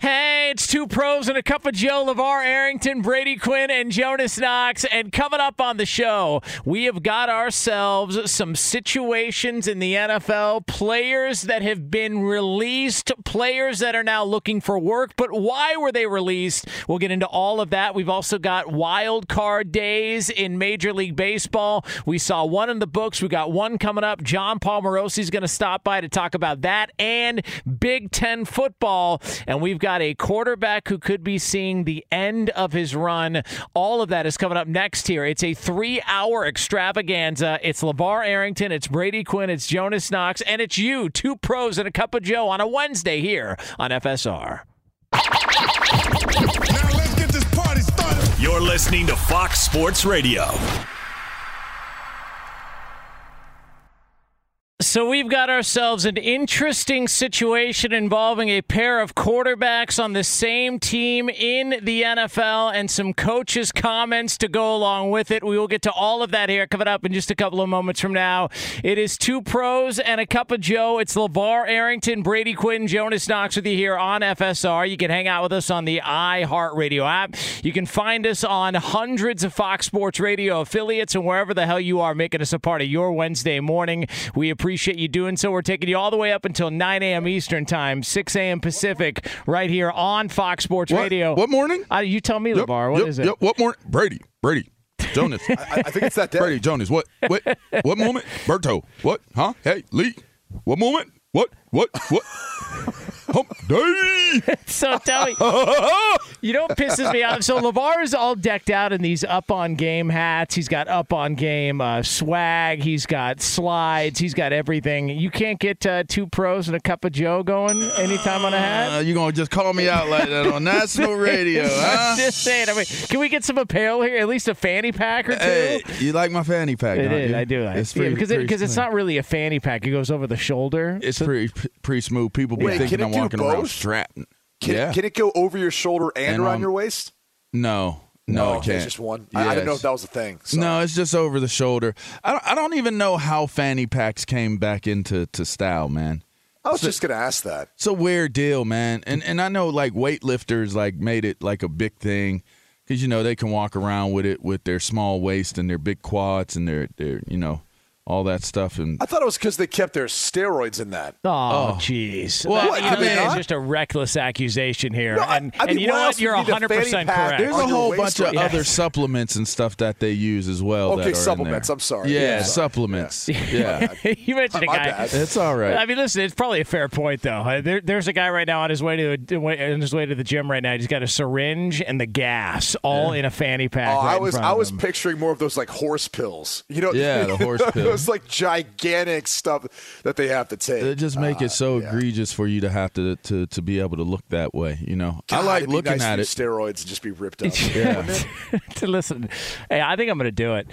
Hey, it's two pros and a cup of Joe, LeVar Arrington, Brady Quinn, and Jonas Knox. And coming up on the show, we have got ourselves some situations in the NFL, players that have been released, players that are now looking for work. But why were they released? We'll get into all of that. We've also got wild card days in Major League Baseball. We saw one in the books. We got one coming up. Jon Paul Morosi is going to stop by to talk about that and Big Ten football. And we've got a quarterback who could be seeing the end of his run. All of that is coming up next here. It's a three hour extravaganza. It's LeVar Arrington, it's Brady Quinn, it's Jonas Knox, and it's you, two pros and a cup of Joe on a Wednesday here on FSR. Now let's get this party started. You're listening to Fox Sports Radio. So we've got ourselves an interesting situation involving a pair of quarterbacks on the same team in the NFL and some coaches' comments to go along with it. We will get to all of that here coming up in just a couple of moments from now. It is two pros and a cup of Joe. It's LeVar Arrington, Brady Quinn, Jonas Knox with you here on FSR. You can hang out with us on the iHeartRadio app. You can find us on hundreds of Fox Sports Radio affiliates and wherever the hell you are making us a part of your Wednesday morning. We appreciate appreciate you doing so. We're taking you all the way up until 9 a.m. Eastern Time, 6 a.m. Pacific, right here on Fox Sports What- Radio. what morning? Uh, you tell me, LeVar. What yep, is it? Yep, what morning? Brady. Brady. Jonas. I, I think it's that day. Brady. Jonas. What? What? What moment? Berto. What? Huh? Hey, Lee. What moment? What? What? What? Hump day. So tell me, you know what pisses me off? So LeVar is all decked out in these up on game hats. He's got up on game uh, swag. He's got slides. He's got everything. You can't get uh, two pros and a cup of Joe going anytime on a hat? Uh, you gonna just call me out like that on national radio, huh? Just saying. I mean, can we get some apparel here? At least a fanny pack or two? Hey, you like my fanny pack? It don't is. you? I do. I It's yeah, pretty, because it, because it's not really a fanny pack. It goes over the shoulder. It's pretty pretty smooth. People be Wait, thinking I'm do walking around both? strapped. Can, yeah. it, can it go over your shoulder and, And around on- your waist? no. No, Oh, it can't. It's just one. I, I didn't know if that was a thing. So. No, it's just over the shoulder. I don't, I don't even know how fanny packs came back into to style, man. I was just going to ask that. It's a weird deal, man. And and I know like weightlifters like made it like a big thing because you know they can walk around with it with their small waist and their big quads and their their you know all that stuff and I thought it was because they kept their steroids in that. Oh, jeez. Well, That- what? you know, I mean, that is not- just a reckless accusation here. No, and, I and mean, you know what? You're would you need a 100% correct. there's a whole bunch of or- other supplements and stuff that they use as well. that Okay, are in supplements. there. I'm sorry. Yeah, Yeah. supplements. Yeah, you mentioned a guy. bad. it's all right. I mean, listen, it's probably a fair point, though. Uh, There, there's a guy right now on his way to on his way to the gym right now. He's got a syringe and the gas all in a fanny pack. Oh, right I was I was him. picturing more of those like horse pills. You know? Yeah, the horse pills. Those like gigantic stuff that they have to take. They just make it so Uh, yeah. egregious for you to have to, to to be able to look that way. You know, God, I like it'd be looking nice at it. Steroids and just be ripped up. yeah. to listen. Hey, I think I'm going to do it.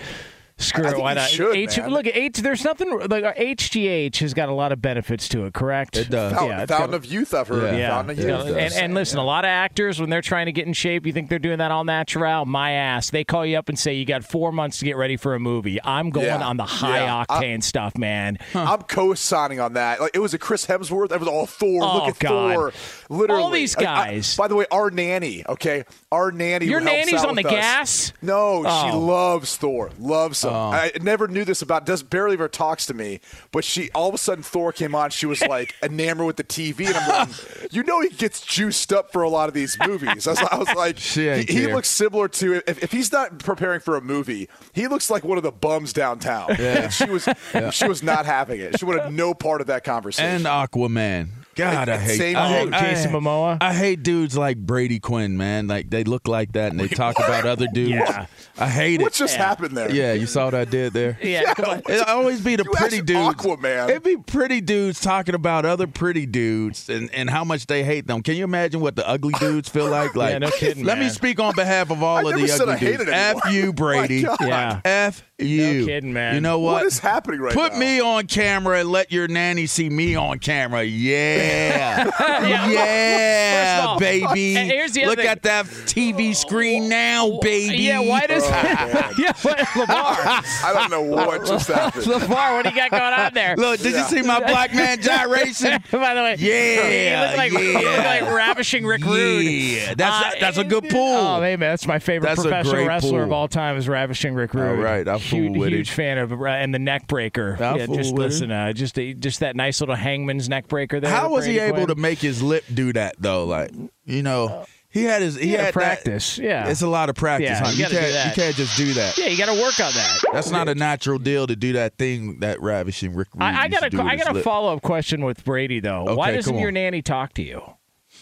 Screw I it. think Why not? should, H, man. look, H. There's nothing like uh, our HGH has got a lot of benefits to it. Correct? It does. Fountain, Yeah, it's fountain got- of youth, I've heard. Yeah. Fountain of Yeah, youth. and, and listen, a lot of actors when they're trying to get in shape, you think they're doing that all natural. My ass, they call you up and say you got four months to get ready for a movie. I'm going Yeah. on the high Yeah. I- octane stuff, man. I'm co-signing on that. Like it was a Chris Hemsworth. It was all Thor. Oh, Look at God. Thor. Literally, All these I- I- guys. by the way, our nanny. Okay, our nanny. Your nanny's on the us. gas? No, she Oh. loves Thor. Loves him. Oh. I never knew this about. Does barely ever talks to me, but she all of a sudden Thor came on. She was like enamored with the TV, and I'm like, you know, he gets juiced up for a lot of these movies. I was, I was like, She he, he looks similar to if, if he's not preparing for a movie, he looks like one of the bums downtown. And she was she was not having it. She wanted no part of that conversation. and Aquaman. God, I hate, Same I hate dude. Jason I- Momoa? I hate dudes like Brady Quinn, man. Like they look like that and they talk about other dudes. Yeah. I hate it. what it. just happened there? Yeah, you saw what I did there. Yeah, come on. It always be the You pretty asked dudes. Aquaman. It'd be pretty dudes talking about other pretty dudes and, and how much they hate them. Can you imagine what the ugly dudes feel like? Like, Yeah, no kidding, Let me man. speak on behalf of all I of never the said ugly I hated dudes. anyone. F you, Brady. God. Yeah. F you. kidding, man. You know what? What is happening right Put now? Put me on camera and let your nanny see me on camera. Yeah. yeah, First of all, baby. and here's the other Look thing. at that TV screen now, baby. Yeah, why does yeah, what, Lamar? I don't know what just happened. Lamar, what do you got going on there? Look, did you see my black man gyration? By the way, Yeah, you look like, yeah. like ravishing Rick Rude. Yeah, that's Uh, that's a good pull. Oh, hey man, that's my favorite That's professional great wrestler of all time is ravishing Rick Rude. All right, I fool huge, huge fan of uh, and the neck breaker. I yeah, just listen, uh, just just that nice little hangman's neck breaker there. How was he able to make his lip do that though? Like, you know, he had his he Yeah, had that- practice, yeah. it's a lot of practice. Yeah, huh? you You, can't that. you can't just do that. Yeah, you got to work on that. That's not a natural deal to do that thing that ravishing Rick Rude I, I got a I got a follow up question with Brady though. Why doesn't your nanny talk to you?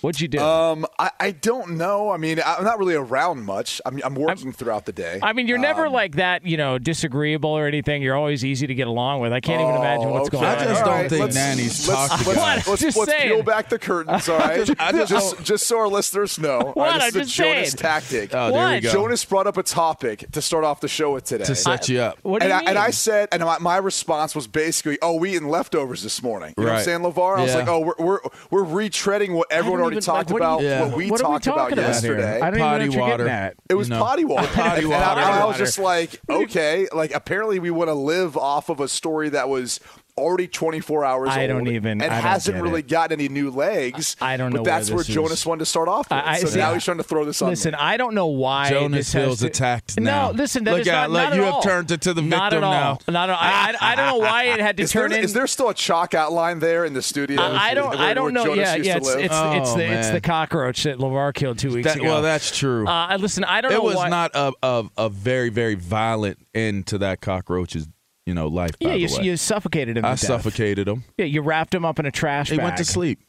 What'd you do? Um, I, I don't know. I mean, I'm not really around much. I'm, I'm working throughout the day. I mean, you're never Um, like that, you know, disagreeable or anything. You're always easy to get along with. I can't even imagine what's okay. going on. I just All don't right, think let's- nannies let's- talk to let's, guys. Let's, Just let's peel back the curtains, all right? I just- just, just so our listeners know. What? right, this I'm is just a Jonas saying. tactic. Oh, there we go. Jonas brought up a topic to start off the show with today. to set you up. What do and, you I, mean? and I said, and my, my response was basically, "Oh, we eating leftovers this morning." You know what I'm Right. saying, LeVar? I was like, "Oh, we're we're, we're retreading what everyone already even- talked like, what do about, you- Yeah. what we what are we talked about talking about here? yesterday." I don't Potty even know what you're water. getting at. It was You know. potty water. Potty And I- water. and I, was just like, okay, like apparently we want to live off of a story that was already 24 hours I old don't even- and I don't hasn't really it. gotten any new legs. I don't know But that's where this is. Jonas wanted to start off with. I- I so see. now he's trying to throw this on. Listen, me. I don't know why Jonas this feels to- attacked now. No, listen, that Look is out, not, look, not you at have all. turned it to the Not victim at all. now. Not at all. I, I, I don't know why it had to Is there, turn in. is there still a chalk outline there in the studio? I, I don't. where- I don't know. Jonas Yeah, yeah. to It's live? it's, it's Oh, the it's the cockroach that Lamar killed two weeks ago. well, that's true. Uh, listen, I don't know it was not a, a a very very violent end to that cockroach's you know life. yeah, you, the way. you suffocated him. I suffocated him. Yeah, you wrapped him up in a trash He bag. went to sleep.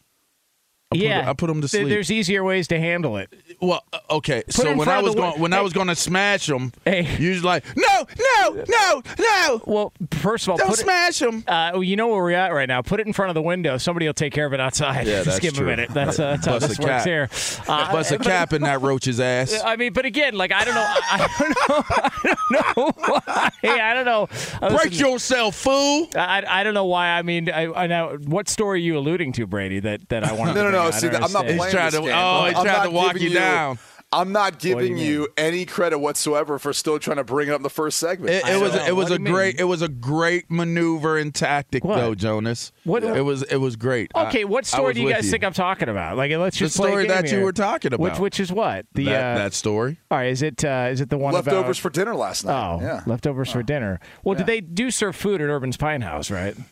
I put, yeah, I put them to There- sleep. There's easier ways to handle it. Well, uh, okay. it so when I was going, wi- when I Hey. was going to smash them, Hey. you was like, no, no, no, no, Well, first of all, don't put it, smash him. uh, well, you know where we're at right now. Put it in front of the window. Somebody will take care of it outside. Yeah, Just that's give him true. a minute. That's, uh, that's how Bust this a works cap. here. Uh, Bust a but- cap in that roach's ass. I mean, but again, like I don't know. I, I don't know. I don't know why. I don't know. Uh, Break listen, yourself, fool. I, I don't know why. I mean, I, I know what story are you alluding to, Brady? That that I want. No, no, no. I See, don't I'm not understand. playing trying this to- game. oh, I'm- I'm trying not to walk giving you down. I'm not do you giving you any credit whatsoever for still trying to bring it up in the first segment. It, it was know. it was What a you mean? great it was a great maneuver and tactic What? though, Jonas. What- it was it was great. I- Okay, what I story do you with guys think I'm talking about? Like, let's The just play a story game that you were talking about. which is what the that, uh, that story? all right? Is it uh, is it the one Leftovers about? for dinner last night. Oh, yeah. leftovers for dinner. Well, did they do serve food at Urban's Pint House, right?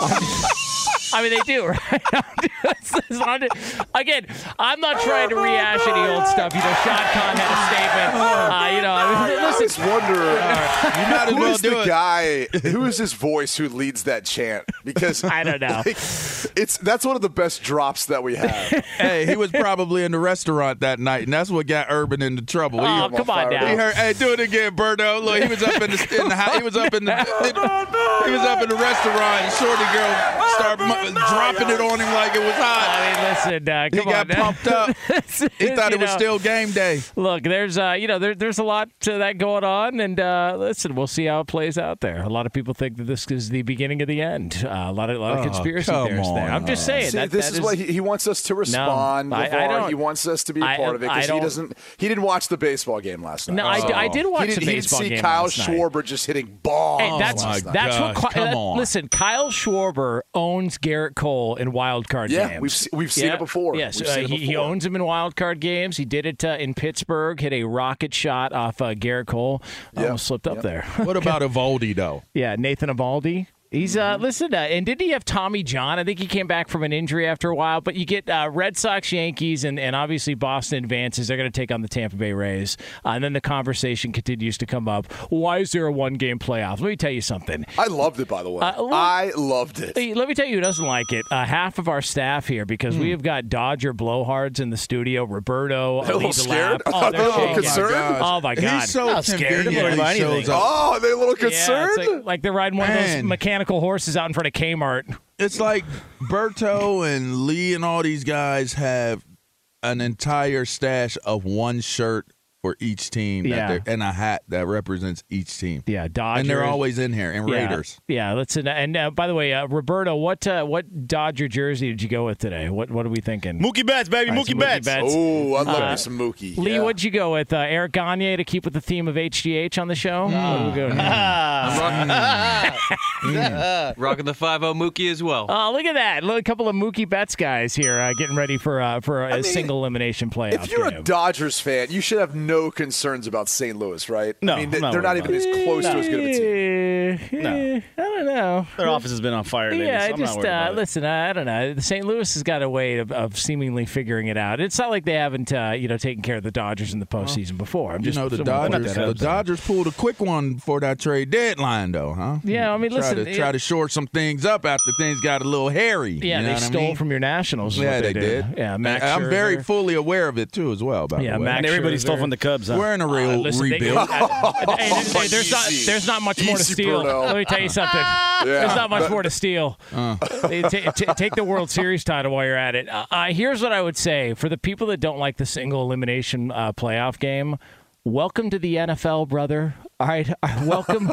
I mean, they do, right? Again, I'm not trying to rehash any old stuff. You know, Shad Khan had a statement. Uh, you know, I mean, I listen, was wondering, You might as who well is do the it. guy? Who is his voice who leads that chant? Because I don't know. like, it's that's one of the best drops that we have. hey, he was probably in the restaurant that night, and that's what got Urban into trouble. He, oh, come on fired now. he heard, hey, do it again, Berto. Look, he was up in the, in the house. He was up in the he was up in the restaurant. And Shorty girl started mu- dropping it on him like it was hot. I mean, listen, uh, He got on. pumped up. He thought You it was know, still game day. Look, there's uh, you know, there, there's a lot to that going on, and uh, listen, we'll see how it plays out there. A lot of people think that this is the beginning of the end. Uh, a lot of a lot of Oh, conspiracy come theories there. I'm just saying See, that this that is, what he, he wants us to respond. I- I don't- he wants us to be a I- part of it I because he don't- doesn't. He didn't watch the baseball game last night. No, I, Oh. I did watch he, did, the he baseball didn't see Kyle last night. Schwarber just hitting bombs. Hey, that's my that's gosh, what. Come uh, on. Listen, Kyle Schwarber owns Gerrit Cole in wild card Yeah, games. we've we've seen it before. Yes, We've uh, he, he owns him in wild card games. He did it uh, in Pittsburgh. Hit a rocket shot off uh, Gerrit Cole. Almost slipped up there. What about Eovaldi though? Yeah, Nathan Eovaldi. He's Mm-hmm. uh listen, uh, and didn't he have Tommy John? I think he came back from an injury after a while. But you get uh, Red Sox, Yankees, and, and obviously Boston advances. They're going to take on the Tampa Bay Rays, uh, and then the conversation continues to come up. Why is there a one game playoff? Let me tell you something. I loved it, by the way. Uh, well- I loved it. Hey, let me tell you who doesn't like it. Uh, half of our staff here, because Hmm. we have got Dodger blowhards in the studio. Roberto, They're a little Ali scared? Oh, they were a they're little concerned. Oh my god! He's so Not scared. I'm convenient. worried about he shows anything. up. Oh, are they a little concerned? it's like, like they're riding one of those Man. Horses out in front of Kmart. It's like Berto and Lee and all these guys have an entire stash of one shirt for each team Yeah. they're, and a hat that represents each team. Yeah, Dodgers. And they're always in here. And Yeah. Raiders. Yeah, listen. And uh, by the way, uh, Roberto, what uh, what Dodger jersey did you go with today? What what are we thinking? Mookie Betts, baby, All right, so Mookie Betts. Oh, I love Uh, me some Mookie. Lee, yeah. what'd you go with? Uh, Eric Gagne to keep with the theme of HGH on the show? What are we going here? Rocking the 5 Mookie as well. Oh, look at that! Look, a couple of Mookie Betts guys here uh, getting ready for uh, for a mean, single elimination playoff. If you're game. a Dodgers fan, you should have no concerns about St. Louis, right? No, I mean, they- not they're not worried even as close to as good of a team. Eh, eh, I don't know. Their office has been on fire lately, Yeah, so I I'm just not uh, listen. I, I don't know. St. Louis has got a way of, of seemingly figuring it out. It's not like they haven't, uh, you know, taken care of the Dodgers in the postseason before. I'm You just know the Dodgers. The. Dodgers pulled a quick one for that trade deadline, though, huh? Yeah, I mean, try listen, to it- try to shore some things up after things got a little hairy. Yeah, you know they what I stole mean? from your Nationals. Yeah, they, they, did. Yeah, Max I'm very fully aware of it too, as well. By Yeah, the way, Max and everybody stole from the Cubs. Huh? we're in a real Uh, listen, they- rebuild. uh, hey, hey, there's not there's not much more to steal. Bruno. Let me tell you something. There's not much more to steal. They ta- ta- take the World Series title while you're at it. Uh, uh, here's what I would say for the people that don't like the single elimination uh, playoff game. Welcome to the NFL, brother. All right, welcome,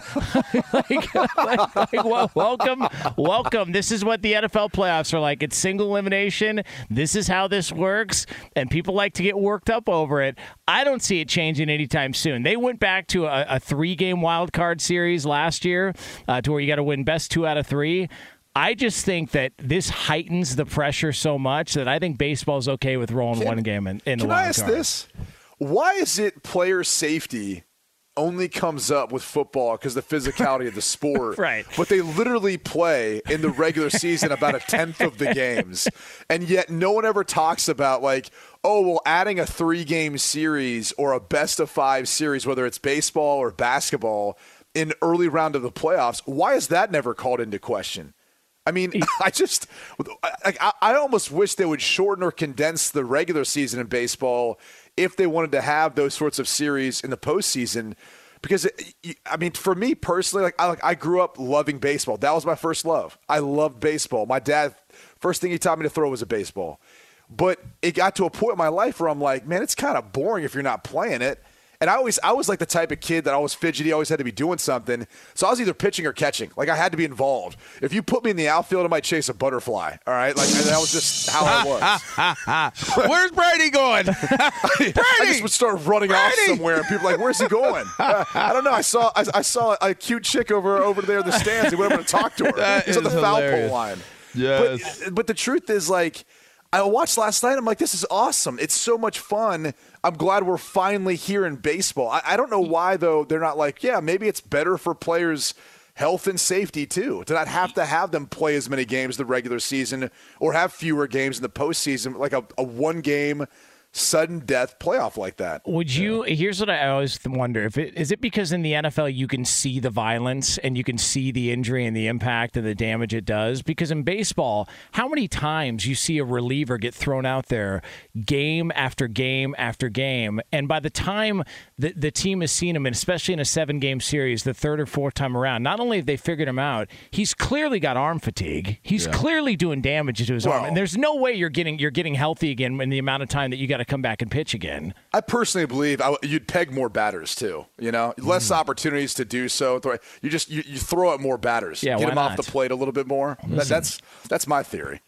like, like, like, wel- welcome, welcome. This is what the NFL playoffs are like. It's single elimination. This is how this works, and people like to get worked up over it. I don't see it changing anytime soon. They went back to a, a three-game wild card series last year, uh, to where you got to win best two out of three. I just think that this heightens the pressure so much that I think baseball's okay with rolling one game in, in the wild I ask card. this? Why is it player safety only comes up with football because the physicality of the sport? Right. But they literally play in the regular season about a tenth of the games, and yet no one ever talks about like, oh, well, adding a three-game series or a best of five series, whether it's baseball or basketball, in early round of the playoffs. Why is that never called into question? I mean, I just, I, I almost wish they would shorten or condense the regular season in baseball if they wanted to have those sorts of series in the postseason. Because, it, I mean, for me personally, like I, like I grew up loving baseball. That was my first love. I loved baseball. My dad, first thing he taught me to throw was a baseball. But it got to a point in my life where I'm like, man, it's kind of boring if you're not playing it. And I always, I was like the type of kid that always fidgety, always had to be doing something. So I was either pitching or catching. Like I had to be involved. If you put me in the outfield, I might chase a butterfly. All right, like that was just how I was. Where's Brady going? I just would start running off somewhere, and people are like, "Where's he going?" Uh, I don't know. I saw, I, I saw a cute chick over over there in the stands. He went over to talk to her. That He's on the is foul pole line. Yes. But, but the truth is, like, I watched last night. I'm like, this is awesome. It's so much fun. I'm glad we're finally here in baseball. I, I don't know why though. They're not like, yeah, maybe it's better for players health and safety too. To not have to have them play as many games the regular season or have fewer games in the postseason, like a, a one game sudden death playoff like that. Would you? Here's what I always wonder: if it is it because in the NFL you can see the violence and you can see the injury and the impact and the damage it does. Because in baseball, how many times you see a reliever get thrown out there game after game after game, and by the time the the team has seen him, and especially in a seven game series, the third or fourth time around, not only have they figured him out, he's clearly got arm fatigue. He's clearly doing damage to his arm, and there's no way you're getting you're getting healthy again in the amount of time that you got to come back and pitch again. I personally believe I, you'd peg more batters too. You know, less Mm. opportunities to do so. You just you, you throw at more batters. Yeah, get why them off the plate a little bit more. That, that's that's my theory.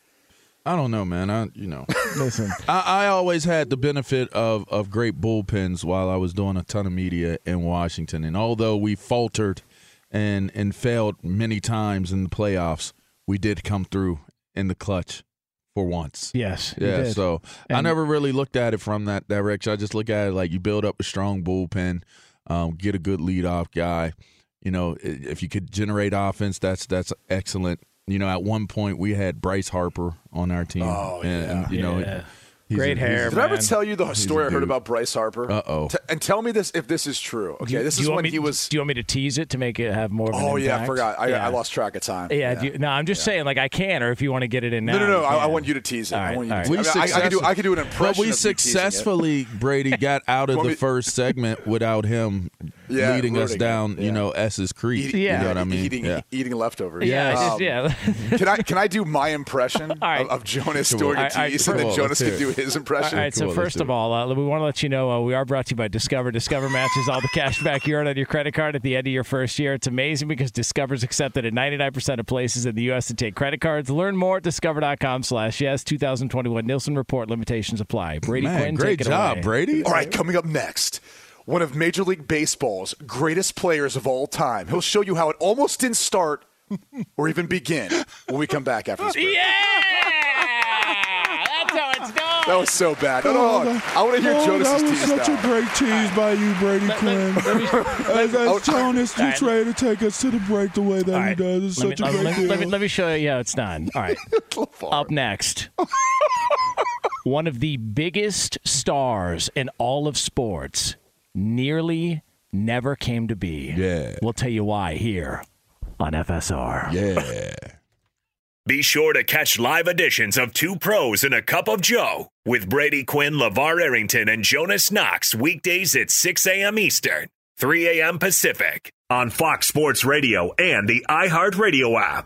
I don't know, man. I you know. Listen. I, I always had the benefit of, of great bullpens while I was doing a ton of media in Washington. And although we faltered and and failed many times in the playoffs, we did come through in the clutch for once. Yes. Yeah, did. so I never really looked at it from that direction. I just look at it like you build up a strong bullpen, um, get a good leadoff guy. You know, if you could generate offense, that's that's excellent. You know, at one point we had Bryce Harper on our team. Oh, and, and, you know, Yeah. He's Great a- hair, he's a- Did I ever tell you the story I heard about Bryce Harper? Uh-oh. T- and tell me this if this is true. Okay, this is you want when me- he was. Do you want me to tease it to make it have more of an Oh yeah, I forgot. I, yeah. I lost track of time. Yeah, do you- no, I'm just saying, like I can, or if you want to get it in now. No, no, no. I, I want you to tease it. All I right, want you all to right. tease We it. I, mean, I, I could do. successful- I could do an But we of you it. successfully, Brady, got out of the first segment without him Yeah, leading us rooting it. down, Yeah. you know, S's Creek. Eat- Yeah. You know what I mean? Eating, yeah. eating leftovers. Yeah, Um, just, yeah. can I can I do my impression right. of, of Jonas Cool. doing All a right, all right, tease, and then cool. Jonas Let's can do his impression? All right. so Cool, let's first of all, uh, we want to let you know uh, we are brought to you by Discover. Discover matches all the cash back you earn on your credit card at the end of your first year. It's amazing because Discover's accepted at 99% of places in the U.S. to take credit cards. Learn more at discover.com slash yes. 2021 Nielsen Report limitations apply. Brady Man, Quinn, great take it job, away. Brady. All right, coming up next, one of Major League Baseball's greatest players of all time. He'll show you how it almost didn't start or even begin when we come back after this break. Yeah! That's how it's done. That was so bad. No, no, no. I want to hear Oh, Jonas's that was such now. a great tease by you, Brady Quinn. As, Oh, as Jonas, you All right. try to take us to the break the way that All he does. It's Let such me, a great let, deal. let me, let me show you how it's done. All right. Up next, one of the biggest stars in all of sports nearly never came to be. Yeah. We'll tell you why here on FSR. Yeah. Be sure to catch live editions of Two Pros and a Cup of Joe with Brady Quinn, LeVar Arrington, and Jonas Knox weekdays at 6 a.m. Eastern, 3 a.m. Pacific on Fox Sports Radio and the iHeartRadio app.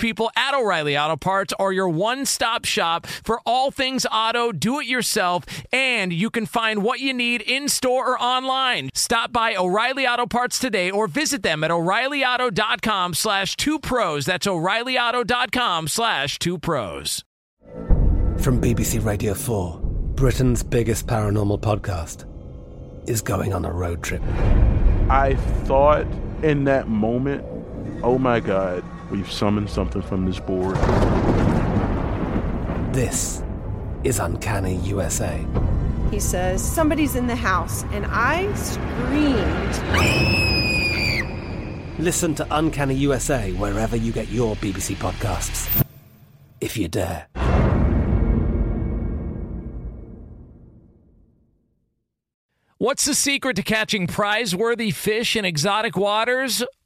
people at O'Reilly Auto Parts are your one stop shop for all things auto, do it yourself, and you can find what you need in store or online. Stop by O'Reilly Auto Parts today or visit them at o'ReillyAuto.com slash two pros. That's o'ReillyAuto.com slash two pros. From BBC Radio 4, Britain's biggest paranormal podcast is going on a road trip. I thought in that moment, oh my God, we've summoned something from this board. This is Uncanny USA. He says, Somebody's in the house. And I screamed. Listen to Uncanny USA wherever you get your BBC podcasts, if you dare. What's the secret to catching prize worthy fish in exotic waters?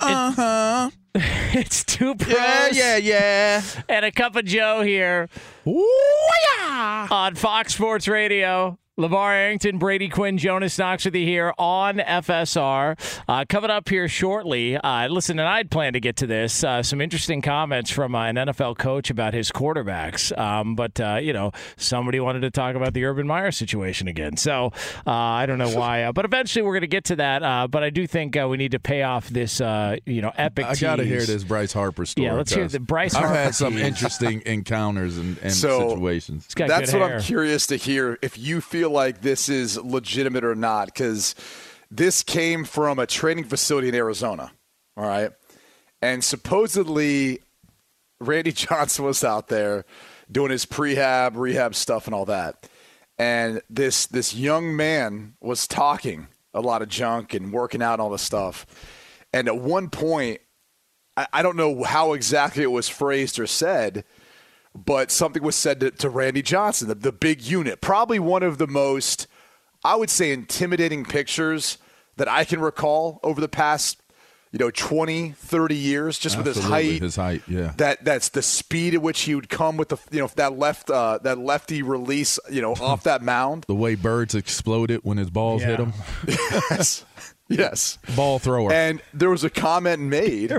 Uh huh. It's two pros. Yeah, yeah, yeah. And a cup of Joe here on Fox Sports Radio. LeVar Arrington, Brady Quinn, Jonas Knox with you here on FSR. Uh, coming up here shortly. Uh, listen, and I'd planned to get to this. Uh, some interesting comments from uh, an NFL coach about his quarterbacks. Um, but, uh, you know, somebody wanted to talk about the Urban Meyer situation again. So uh, I don't know why. but eventually we're going to get to that. but I do think we need to pay off this, you know, epic I got to hear this Bryce Harper story. Yeah, let's hear the Bryce. I've had some tease. interesting encounters and, and So, situations. That's what hair. I'm curious to hear if you feel like this is legitimate or not, because this came from a training facility in Arizona. All right. And supposedly, Randy Johnson was out there doing his prehab, rehab stuff, and all that. And this this young man was talking a lot of junk and working out and all this stuff. And at one point, I, I don't know how exactly it was phrased or said, but something was said to, to Randy Johnson, the, the big unit. Probably one of the most, I would say, intimidating pictures that I can recall over the past, you know, 20, 30 years, just with his height. His height, yeah. That that's the speed at which he would come with the you know that left uh, that lefty release you know off that mound. the way birds exploded when his balls hit Yeah. him. yes, yes. Ball thrower. And there was a comment made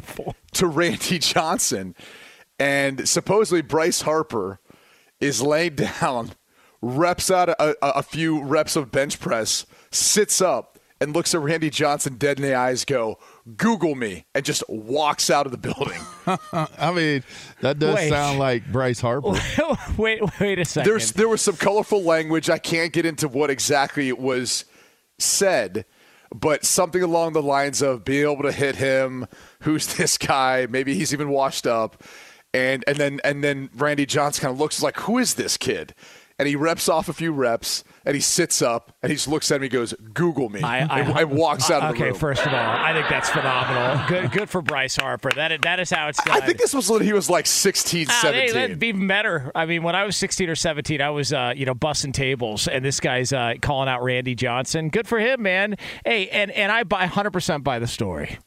to Randy Johnson, and supposedly Bryce Harper is laid down, reps out a, a, a few reps of bench press, sits up, and looks at Randy Johnson dead in the eyes, go, Google me, and just walks out of the building. I mean, that does Wait. sound like Bryce Harper. wait, wait a second. There's there was some colorful language. I can't get into what exactly it was said, but something along the lines of being able to hit him. Who's this guy? Maybe he's even washed up, and and then and then Randy Johnson kind of looks like, who is this kid? And he reps off a few reps, and he sits up, and he just looks at me, and goes, "Google me," I, I, and, and walks out of the okay, room. first of all, I think that's phenomenal. Good, good for Bryce Harper. That is, that is how it's done. I think this was when he was like 16, Ah, hey, 17. that'd be even better. I mean, when I was 16 or 17, I was, uh, you know, bussing tables, and this guy's uh, calling out Randy Johnson. Good for him, man. Hey, and, and I buy 100% by the story.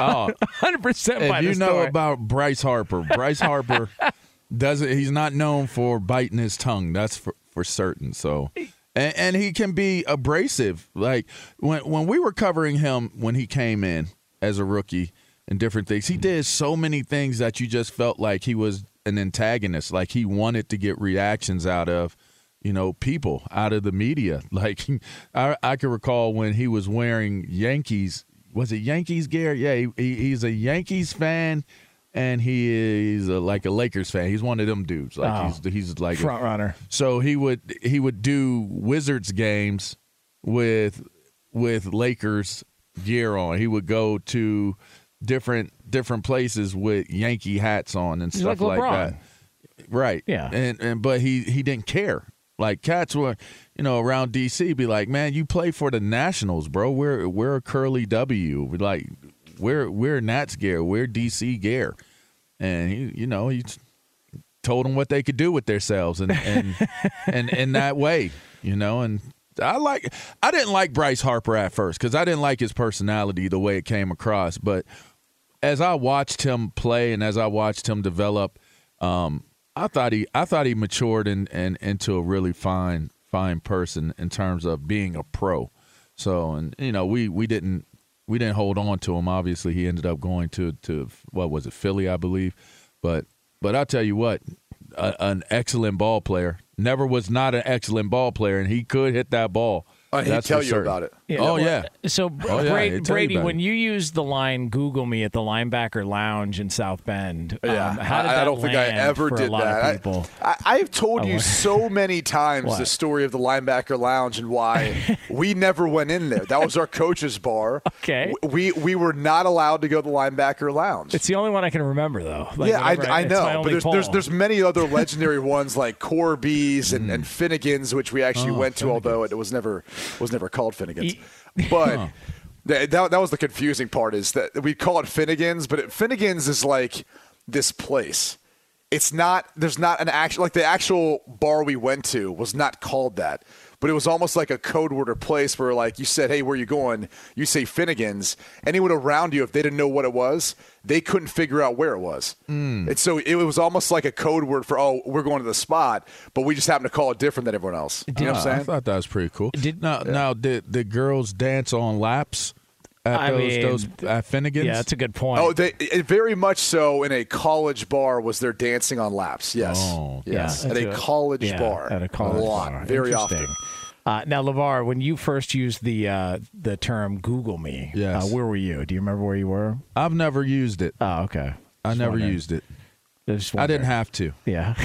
Oh, 100% buy if the you know about Bryce Harper, Bryce Harper doesn't. He's not known for biting his tongue. That's for, for certain. So, and, and he can be abrasive. Like when when we were covering him when he came in as a rookie and different things, he mm-hmm. did so many things that you just felt like he was an antagonist. Like he wanted to get reactions out of. You know, people out of the media. Like I, I can recall when he was wearing Yankees. Was it Yankees gear? Yeah, he, he, he's a Yankees fan and he is a, like a Lakers fan. He's one of them dudes. Like Oh. he's he's like a- Front runner. so he would he would do Wizards games with with Lakers gear on. He would go to different different places with Yankee hats on and He's stuff like like, that. Right. Yeah. And and but he he didn't care. Like cats were, you know, around DC be like, Man, you play for the Nationals, bro. We're we're a curly W. Like we're we're Nats gear, we're DC gear. And he you know, he told them what they could do with themselves and and and in that way, you know, and I like I didn't like Bryce Harper at first cuz I didn't like his personality the way it came across, but as I watched him play and as I watched him develop, um, I thought he I thought he matured and and into a really fine fine person in terms of being a pro. So and you know we we didn't we didn't hold on to him. Obviously, he ended up going to to what was it Philly, I believe. But but I'll tell you what, a, an excellent ball player. Never was not an excellent ball player, and he could hit that ball. Oh, he'd tell you certain. about it. Oh yeah. So Oh, Brady, Brady when you used the line "Google me" at the linebacker lounge in South Bend, Yeah, um, how did I, that I don't think I ever did that. I, I, I've told Oh, you so many times What? the story of the linebacker lounge and why we never went in there. That was our coach's bar. Okay. We we were not allowed to go to the linebacker lounge. It's the only one I can remember, though. Like, yeah, I, I know, but there's, there's there's many other legendary ones like Corby's and, and Finnegan's, which we actually Oh, went to, although it was never was never called Finnegan's. But that, that that was the confusing part is that we call it Finnegan's, but it, Finnegan's is like this place. It's not. There's not an actual like the actual bar we went to was not called that, but it was almost like a code word or place where like you said, "Hey, where you going?" You say Finnegan's. Anyone around you, if they didn't know what it was, they couldn't figure out where it was. And so it was almost like a code word for, "Oh, we're going to the spot," but we just happen to call it different than everyone else. You know what I'm Ah, I thought that was pretty cool. Did- now, now did the girls dance on laps at I those, mean, those at Finnegan's? Yeah, that's a good point. Oh, they it very much so. In a college bar, was there dancing on laps? Yes, Oh. yes, Yeah, at a that's college yeah, bar. At a college a lot, bar. very often. Uh, now, LeVar, when you first used the uh, the term "Google me," Yes. uh, where were you? Do you remember where you were? I've never used it. Oh, okay. I Just never wondering. used it. Just I didn't have to. Yeah.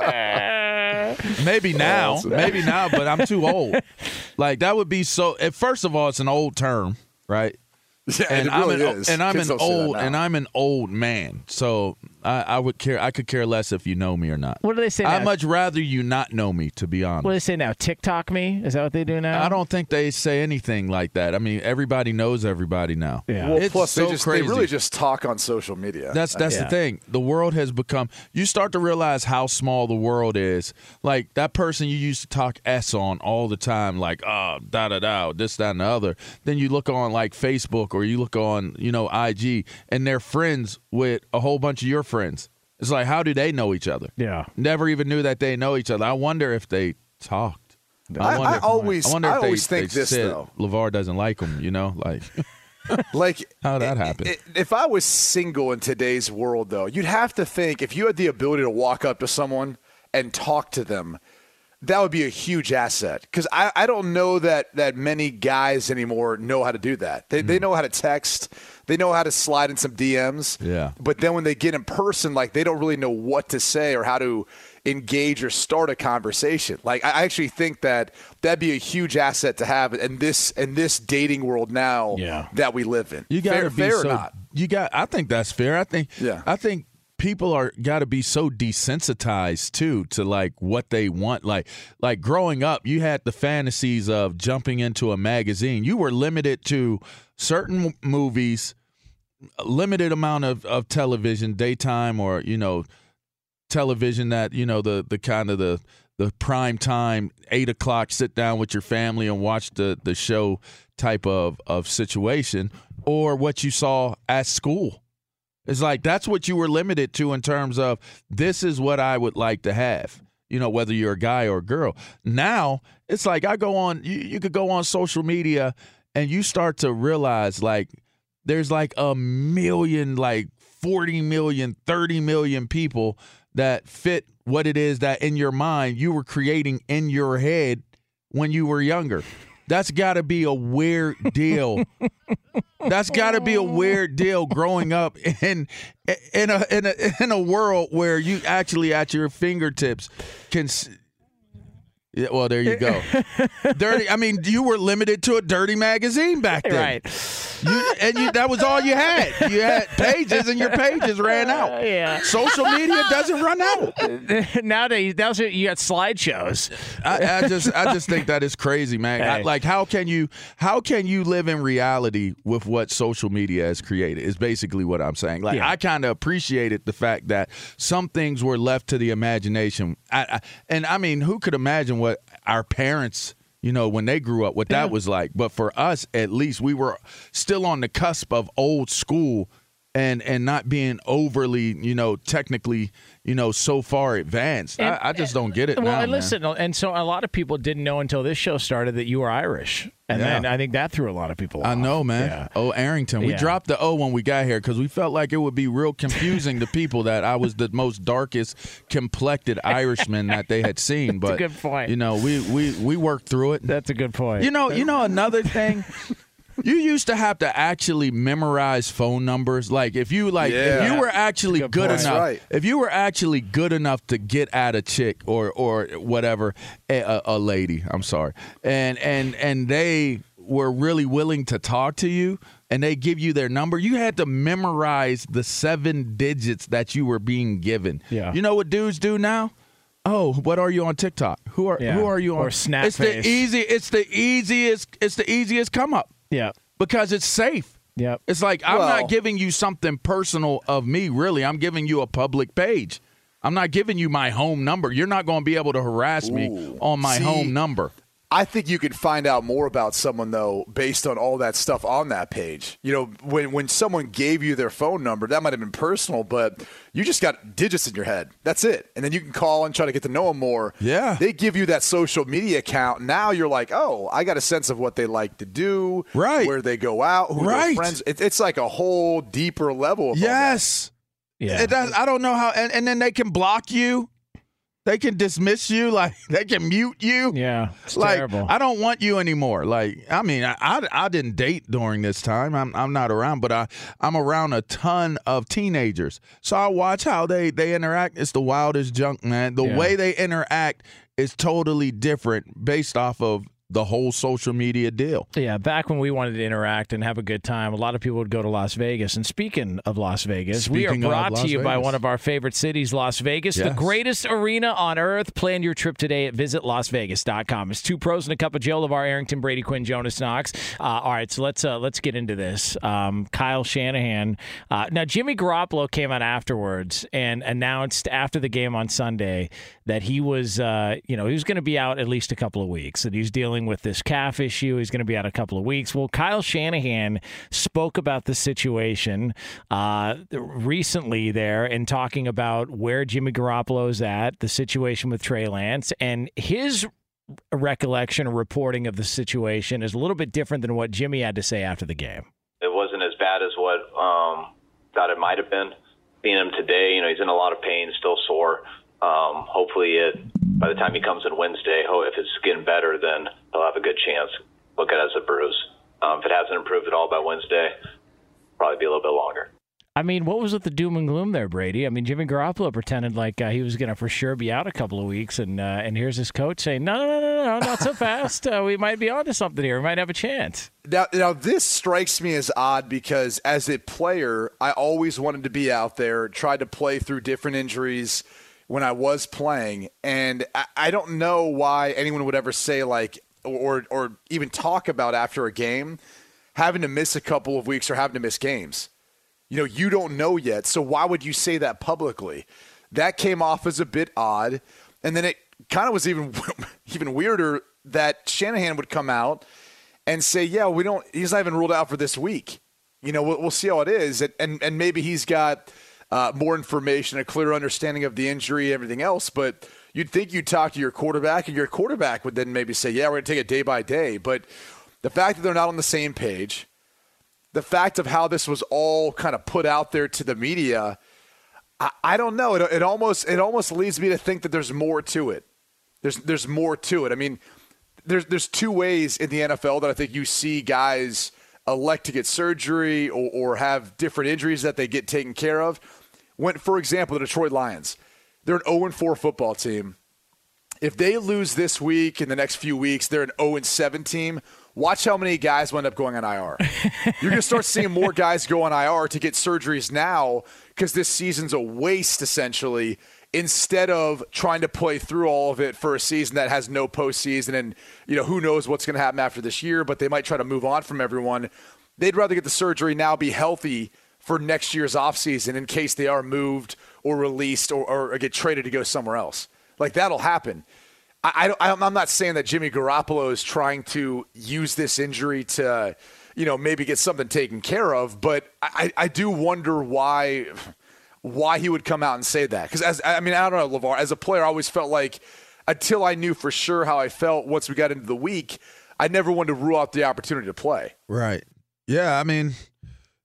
Maybe now, maybe now, but I'm too old. Like that would be so. First of all, it's an old term, right? Yeah, and really I'm an, is. and I'm Kids an don't say that old and I'm an old man, so I, I would care. I could care less if you know me or not. What do they say I'd much rather you not know me, to be honest. What do they say now? TikTok me? Is that what they do now? I don't think they say anything like that. I mean, everybody knows everybody now. Yeah. Well, It's plus so they just crazy. they really just talk on social media. That's that's Yeah. the thing. The world has become. You start to realize how small the world is. Like that person you used to talk s on all the time, like ah da da da, this that and the other. Then you look on like Facebook or you look on you know IG, and they're friends with a whole bunch of your friends. It's like how do they know each other? Yeah. Never even knew that they know each other. I wonder if they talked. I- wonder I if- always- I, wonder I if they, always think they this, said though. LeVar doesn't like him. You know, like like How'd that i- happen? If I was single in today's world, though, you'd have to think if you had the ability to walk up to someone and talk to them, that would be a huge asset. Because I, I don't know that that many guys anymore know how to do that. They Hmm. they know how to text, they know how to slide in some DMs. Yeah. But then when they get in person, like they don't really know what to say or how to engage or start a conversation. Like I actually think that that'd be a huge asset to have in this in this dating world now Yeah. that we live in. You got fair, fair so. or not. You got. I think that's fair. I think. Yeah. I think people are got to be so desensitized too to like what they want. Like like growing up, you had the fantasies of jumping into a magazine. You were limited to certain movies, limited amount of of television, daytime or you know television that you know the the kind of the the prime time eight o'clock sit down with your family and watch the the show type of of situation or what you saw at school. It's like that's what you were limited to in terms of this is what i would like to have you know whether you're a guy or a girl. Now it's like i go on you, you could go on social media and you start to realize like there's like a million like 40 million 30 million people that fit what it is that in your mind you were creating in your head when you were younger that's got to be a weird deal That's got to be a weird deal growing up in in a in a in a world where you actually at your fingertips can. Yeah, well, there you go. dirty. I mean, you were limited to a dirty magazine back then, Right. You, and you, that was all you had. You had pages, and your pages ran uh, out. Yeah. Social media doesn't run out. Nowadays, now you got slideshows. I, I just I just think that is crazy, man. I- like how can you how can you live in reality with what social media has created? Is basically what I'm saying. Like Yeah. I kind of appreciated the fact that some things were left to the imagination. I, I, and I mean, who could imagine what our parents you know, when they grew up, what that was like. But for us, at least, we were still on the cusp of old school and and not being overly, you know, technically, you know, so far advanced. And- I, I just don't get it Well, now. and man. listen, and so a lot of people didn't know until this show started that you were Irish, and Yeah. then I think that threw a lot of people. I know, man. Yeah. Oh, Arrington. We Yeah. dropped the O when we got here because we felt like it would be real confusing to people that I was the most darkest complected Irishman that they had seen. That's a But good point. You know, we we we worked through it. That's a good point. You know, you know another thing. You used to have to actually memorize phone numbers. Like if you like, if you were actually Good good enough, right. if you were actually good enough to get at a chick or or whatever, a, a, a lady. I'm sorry, and and and they were really willing to talk to you, and they give you their number. You had to memorize the seven digits that you were being given. Yeah. You know what dudes do now? Oh, what are you on TikTok? Who are Yeah. who are you on? Or It's the Snapface. easy. It's the easiest. It's the easiest come up Yeah. because it's safe. Yep. It's like I'm Well- not giving you something personal of me, really. I'm giving you a public page. I'm not giving you my home number. You're not going to be able to harass me on my See, home number. I think you can find out more about someone though based on all that stuff on that page. You know, when when someone gave you their phone number, that might have been personal, but you just got digits in your head. That's it. And then you can call and try to get to know them more. Yeah. They give you that social media account. Now you're like, oh, I got a sense of what they like to do, Right. Where they go out, who Right. their friends. It, it's like a whole deeper level. Of all that. Yes. Yeah. It does, I don't know how. And, and then they can block you. They can dismiss you. Like they can mute you. yeah. It's like terrible. I don't want you anymore. Like I mean, I, I I didn't date during this time. I'm I'm not around, but I I'm around a ton of teenagers. So I watch how they they interact. It's the wildest junk, man. The Yeah. way they interact is totally different based off of the whole social media deal. Yeah, back when we wanted to interact and have a good time, a lot of people would go to Las Vegas. And speaking of Las Vegas, we are brought to you by one of our favorite cities, Las Vegas, the greatest arena on earth. Plan your trip today at visitlasvegas.com. It's two pros and a cup of Joe, LeVar Arrington, Brady Quinn, Jonas Knox. Uh, all right, so let's uh, let's get into this. Um, Kyle Shanahan. Uh, now, Jimmy Garoppolo came out afterwards and announced after the game on Sunday that he was, uh, you know, he was going to be out at least a couple of weeks. That he's dealing with this calf issue. He's going to be out a couple of weeks. Well, Kyle Shanahan spoke about the situation uh, recently there and talking about where Jimmy Garoppolo's at, the situation with Trey Lance, and his recollection or reporting of the situation is a little bit different than what Jimmy had to say after the game. it wasn't as bad as what um, thought it might have been. Seeing him today, you know, he's in a lot of pain, still sore. Um, hopefully, it by the time he comes in Wednesday, ho- if it's getting better, then he'll have a good chance. Look at it as a bruise. Um, if it hasn't improved at all by Wednesday, probably be a little bit longer. I mean, what was with the doom and gloom there, Brady? I mean, Jimmy Garoppolo pretended like uh, he was going to for sure be out a couple of weeks, and uh, and here's his coach saying, no, no, no, no, no, not so fast. Uh, we might be onto something here. We might have a chance. Now, now this strikes me as odd because as a player, I always wanted to be out there, tried to play through different injuries when I was playing, and I, I don't know why anyone would ever say like or or even talk about after a game having to miss a couple of weeks or having to miss games. You know, you don't know yet, so why would you say that publicly? That came off as a bit odd, and then it kind of was even even weirder that Shanahan would come out and say, "Yeah, we don't. He's not even ruled out for this week. You know, we'll, we'll see how it is, and and, and maybe he's got uh, more information, a clear understanding of the injury, everything else. But you'd think you'd talk to your quarterback, and your quarterback would then maybe say, "Yeah, we're going to take it day by day." But the fact that they're not on the same page, the fact of how this was all kind of put out there to the media, I, I don't know. It, it almost it almost leads me to think that there's more to it. There's there's more to it. I mean, there's there's two ways in the NFL that I think you see guys elect to get surgery or, or have different injuries that they get taken care of. When, for example, the Detroit Lions, they're an 0 4 football team. If they lose this week in the next few weeks, they're an 0 7 team. Watch how many guys wind up going on IR. You're going to start seeing more guys go on IR to get surgeries now because this season's a waste essentially instead of trying to play through all of it for a season that has no postseason and you know who knows what's going to happen after this year, but they might try to move on from everyone. They'd rather get the surgery now, be healthy for next year's offseason in case they are moved or released or, or get traded to go somewhere else. Like that'll happen. I, I'm not saying that Jimmy Garoppolo is trying to use this injury to, you know, maybe get something taken care of, but I, I do wonder why why he would come out and say that. Because as I mean, I don't know, LeVar. As a player, I always felt like until I knew for sure how I felt once we got into the week, I never wanted to rule out the opportunity to play. Right. Yeah. I mean,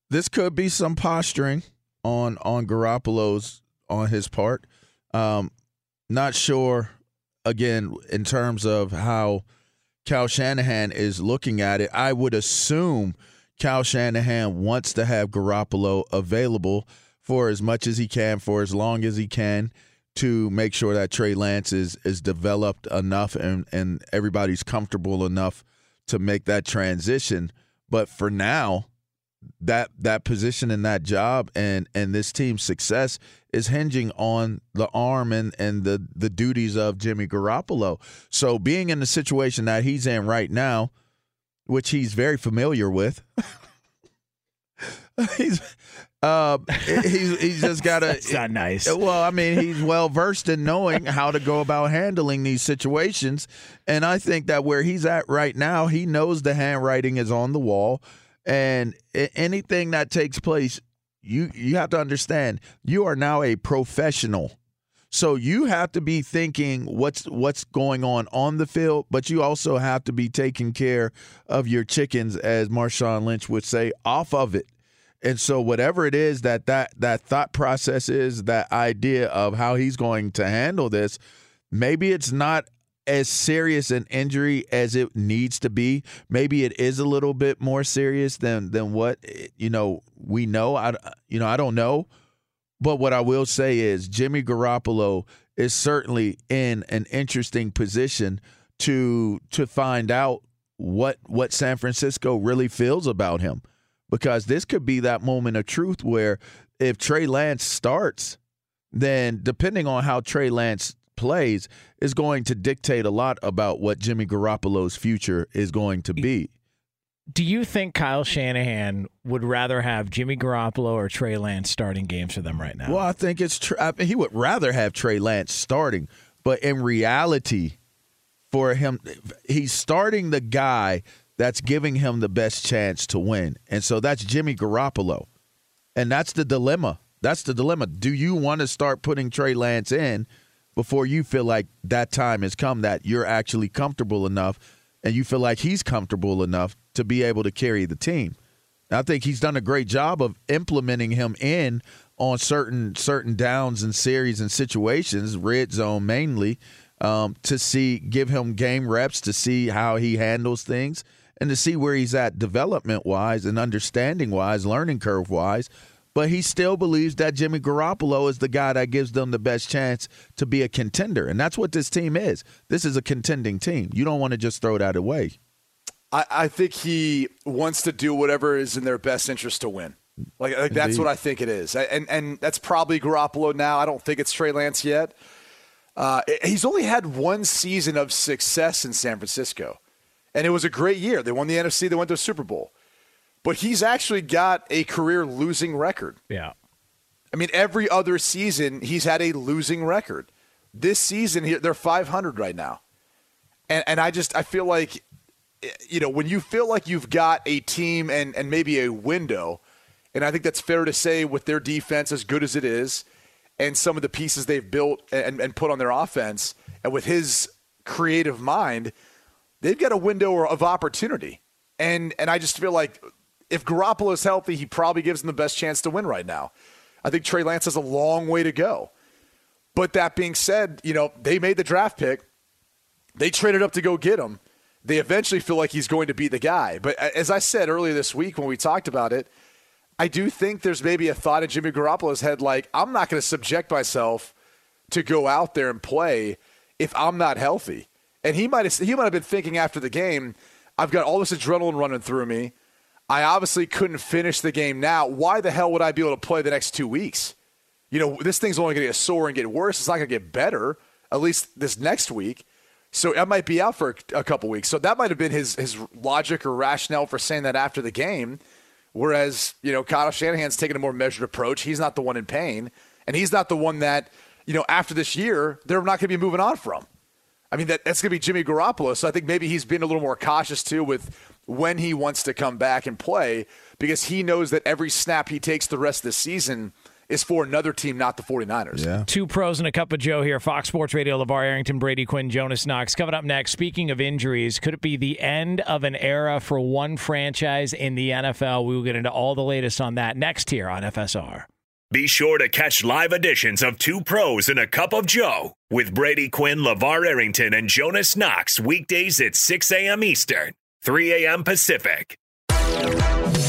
this could be some posturing on on Garoppolo's on his part. Um, not sure. Again, in terms of how Cal Shanahan is looking at it, I would assume Cal Shanahan wants to have Garoppolo available for as much as he can, for as long as he can, to make sure that Trey Lance is is developed enough and and everybody's comfortable enough to make that transition. But for now, that that position and that job and and this team's success is hinging on the arm and and the the duties of Jimmy Garoppolo. So being in the situation that he's in right now, which he's very familiar with. he's uh, he's he's just got to. It's not nice. Well, I mean, he's well versed in knowing how to go about handling these situations, and I think that where he's at right now, he knows the handwriting is on the wall, and anything that takes place, you you have to understand, you are now a professional. So you have to be thinking what's what's going on on the field, but you also have to be taking care of your chickens, as Marshawn Lynch would say, off of it. And so whatever it is that that that thought process is, that idea of how he's going to handle this, maybe it's not as serious an injury as it needs to be. Maybe it is a little bit more serious than than what you know we know. I you know I don't know, but what I will say is Jimmy Garoppolo is certainly in an interesting position to to find out what what San Francisco really feels about him because this could be that moment of truth where if Trey Lance starts, then depending on how Trey Lance plays is going to dictate a lot about what Jimmy Garoppolo's future is going to be. Do you think Kyle Shanahan would rather have Jimmy Garoppolo or Trey Lance starting games for them right now? Well, I think it's tr- I mean, he would rather have Trey Lance starting, but in reality, for him, he's starting the guy that's giving him the best chance to win. And so that's Jimmy Garoppolo. And that's the dilemma. That's the dilemma. Do you want to start putting Trey Lance in before you feel like that time has come that you're actually comfortable enough and you feel like he's comfortable enough to be able to carry the team? I think he's done a great job of implementing him in on certain certain downs and series and situations, red zone mainly, um, to see give him game reps to see how he handles things and to see where he's at development wise and understanding wise, learning curve wise. But he still believes that Jimmy Garoppolo is the guy that gives them the best chance to be a contender. And that's what this team is. This is a contending team. You don't want to just throw that away. I, I think he wants to do whatever is in their best interest to win. Like, like that's what I think it is. And, and that's probably Garoppolo now. I don't think it's Trey Lance yet. Uh, he's only had one season of success in San Francisco and it was a great year. They won the NFC. They went to a Super Bowl. But he's actually got a career losing record. Yeah. I mean, every other season he's had a losing record. This season they're 500 right now, and and I just I feel like, you know, when you feel like you've got a team and and maybe a window, and I think that's fair to say with their defense as good as it is, and some of the pieces they've built and, and put on their offense, and with his creative mind they've got a window of opportunity. And and I just feel like if Garoppolo is healthy, he probably gives them the best chance to win right now. I think Trey Lance has a long way to go. But that being said, you know, they made the draft pick. They traded up to go get him. they eventually feel like he's going to be the guy. But as I said earlier this week when we talked about it, I do think there's maybe a thought in Jimmy Garoppolo's head like, I'm not going to subject myself to go out there and play if I'm not healthy. And he might have he might have been thinking after the game, I've got all this adrenaline running through me. I obviously couldn't finish the game now. Why the hell would I be able to play the next two weeks? You know, this thing's only going to get sore and get worse. It's not going to get better, at least this next week. So I might be out for a couple weeks. So that might have been his his logic or rationale for saying that after the game. Whereas, you know, Kyle Shanahan's taking a more measured approach. He's not the one in pain. And he's not the one that, you know, after this year, they're not going to be moving on from. I mean, that, that's going to be Jimmy Garoppolo. So I think maybe he's been a little more cautious, too, with when he wants to come back and play because he knows that every snap he takes the rest of the season – is for another team, not the 49ers. Yeah. Two pros and a cup of Joe here. Fox Sports Radio, LeVar Arrington, Brady Quinn, Jonas Knox. Coming up next, speaking of injuries, could it be the end of an era for one franchise in the NFL? We will get into all the latest on that next here on FSR. Be sure to catch live editions of Two Pros and a Cup of Joe with Brady Quinn, LeVar Arrington, and Jonas Knox weekdays at 6 a.m. Eastern, 3 a.m. Pacific.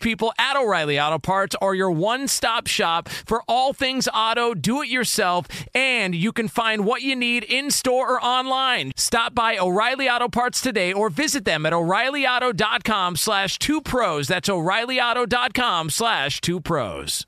people at O'Reilly Auto Parts are your one stop shop for all things auto, do it yourself, and you can find what you need in store or online. Stop by O'Reilly Auto Parts today or visit them at o'ReillyAuto.com slash two pros. That's o'ReillyAuto.com slash two pros.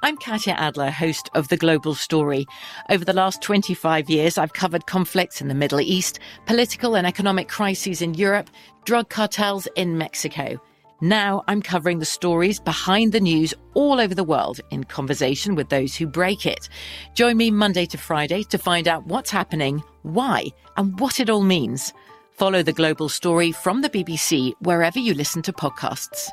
I'm Katya Adler, host of The Global Story. Over the last 25 years, I've covered conflicts in the Middle East, political and economic crises in Europe, drug cartels in Mexico. Now I'm covering the stories behind the news all over the world in conversation with those who break it. Join me Monday to Friday to find out what's happening, why, and what it all means. Follow the global story from the BBC wherever you listen to podcasts.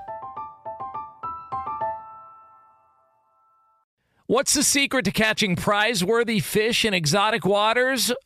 What's the secret to catching prize worthy fish in exotic waters?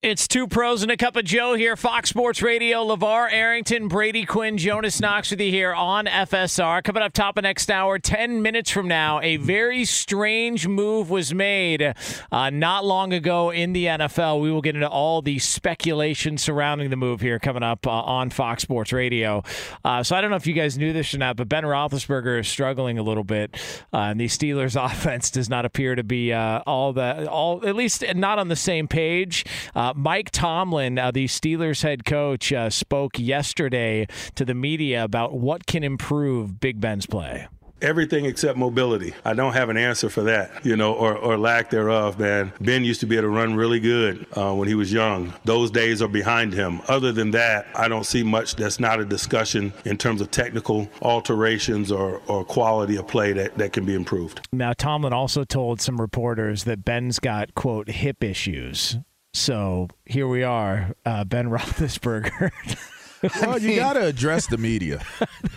It's two pros and a cup of Joe here. Fox Sports Radio, LeVar Arrington, Brady Quinn, Jonas Knox with you here on FSR. Coming up top of next hour, 10 minutes from now, a very strange move was made uh, not long ago in the NFL. We will get into all the speculation surrounding the move here coming up uh, on Fox Sports Radio. Uh, so I don't know if you guys knew this or not, but Ben Roethlisberger is struggling a little bit, uh, and the Steelers' offense does not appear to be uh, all the all at least not on the same page. Uh, Mike Tomlin, uh, the Steelers head coach, uh, spoke yesterday to the media about what can improve Big Ben's play. Everything except mobility. I don't have an answer for that, you know, or, or lack thereof, man. Ben used to be able to run really good uh, when he was young. Those days are behind him. Other than that, I don't see much that's not a discussion in terms of technical alterations or, or quality of play that, that can be improved. Now, Tomlin also told some reporters that Ben's got, quote, hip issues. So here we are, uh, Ben Roethlisberger. well, you got to address the media.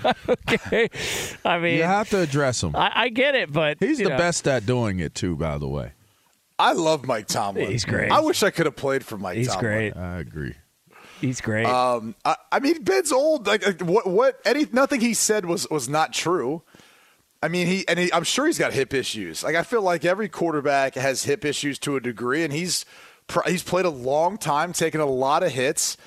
okay, I mean, you have to address them. I, I get it, but he's the know. best at doing it too. By the way, I love Mike Tomlin. He's great. I wish I could have played for Mike. He's Tomlin. great. I agree. He's great. Um, I, I mean, Ben's old. Like, like, what? What? Any? Nothing he said was was not true. I mean, he and he, I'm sure he's got hip issues. Like, I feel like every quarterback has hip issues to a degree, and he's he's played a long time, taken a lot of hits,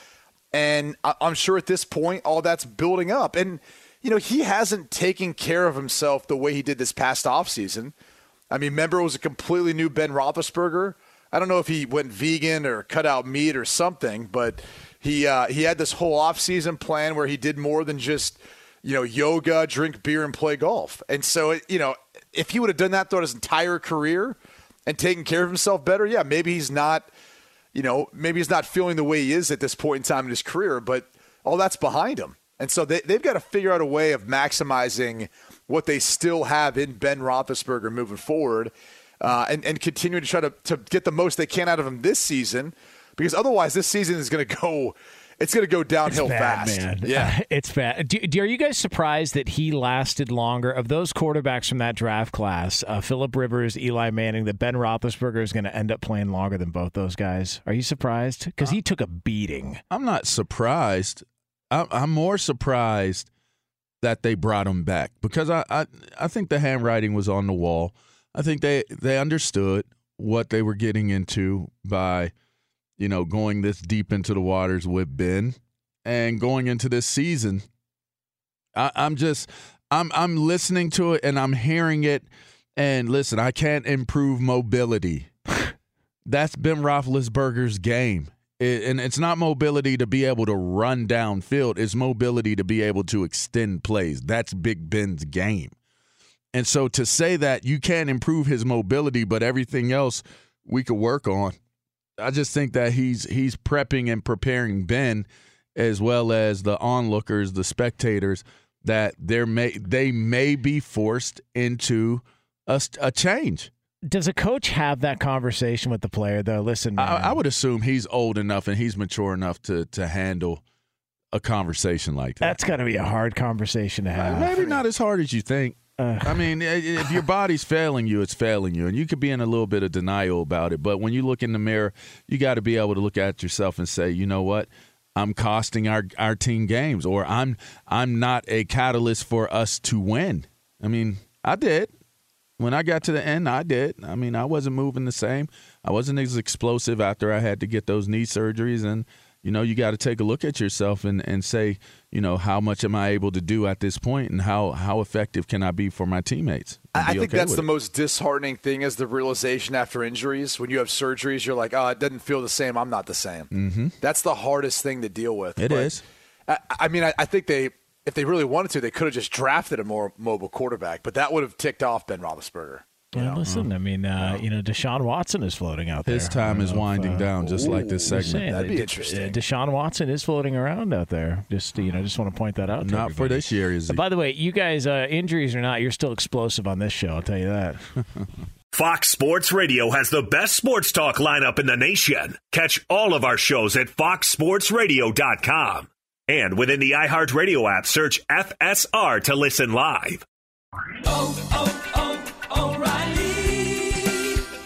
and I'm sure at this point all that's building up. And you know, he hasn't taken care of himself the way he did this past offseason. I mean, remember it was a completely new Ben Roethlisberger. I don't know if he went vegan or cut out meat or something, but he uh, he had this whole offseason plan where he did more than just you know yoga, drink beer, and play golf. And so you know, if he would have done that throughout his entire career and taking care of himself better, yeah, maybe he's not you know, maybe he's not feeling the way he is at this point in time in his career, but all that's behind him. And so they, they've got to figure out a way of maximizing what they still have in Ben Roethlisberger moving forward uh, and, and to try to, to get the most they can out of him this season because otherwise this season is going to go – it's going to go downhill bad, fast. Man. Yeah, it's bad. Do, do, are you guys surprised that he lasted longer? Of those quarterbacks from that draft class, uh, Philip Rivers, Eli Manning, that Ben Roethlisberger is going to end up playing longer than both those guys? Are you surprised? Because he took a beating. I'm not surprised. I'm, I'm more surprised that they brought him back because I, I I think the handwriting was on the wall. I think they they understood what they were getting into by you know, going this deep into the waters with Ben and going into this season. I, I'm just I'm I'm listening to it and I'm hearing it. And listen, I can't improve mobility. That's Ben Roethlisberger's game. It, and it's not mobility to be able to run downfield. It's mobility to be able to extend plays. That's Big Ben's game. And so to say that you can't improve his mobility, but everything else we could work on, I just think that he's he's prepping and preparing Ben as well as the onlookers, the spectators, that there may they may be forced into a, a change. Does a coach have that conversation with the player though? Listen, I, I, would assume he's old enough and he's mature enough to to handle a conversation like that. That's got to be a hard conversation to uh, have. Maybe not as hard as you think. Uh, I mean, if your body's failing you, it's failing you, and you could be in a little bit of denial about it. But when you look in the mirror, you got to be able to look at yourself and say, you know what, I'm costing our our team games, or I'm I'm not a catalyst for us to win. I mean, I did when I got to the end, I did. I mean, I wasn't moving the same. I wasn't as explosive after I had to get those knee surgeries. And, you know, you got to take a look at yourself and, and say, you know, how much am I able to do at this point and how, how effective can I be for my teammates? I think okay that's the it. most disheartening thing is the realization after injuries. When you have surgeries, you're like, oh, it doesn't feel the same. I'm not the same. Mm-hmm. That's the hardest thing to deal with. It is. is. I, I mean, I, I think they, if they really wanted to, they could have just drafted a more mobile quarterback, but that would have ticked off Ben Roethlisberger. Well, listen, I mean, uh, you know, Deshaun Watson is floating out there. His time is I know if, winding uh, down, just like this segment. saying That'd be De- interesting. uh, Deshaun Watson is floating around out there. Just you know, just want to point that out. To Not for this year, is Uh, he? By the way, you guys, uh, injuries or not, you're still explosive on this show. I'll tell you that. Fox Sports Radio has the best sports talk lineup in the nation. Catch all of our shows at foxsportsradio.com. And within the iHeartRadio app, search FSR to listen live.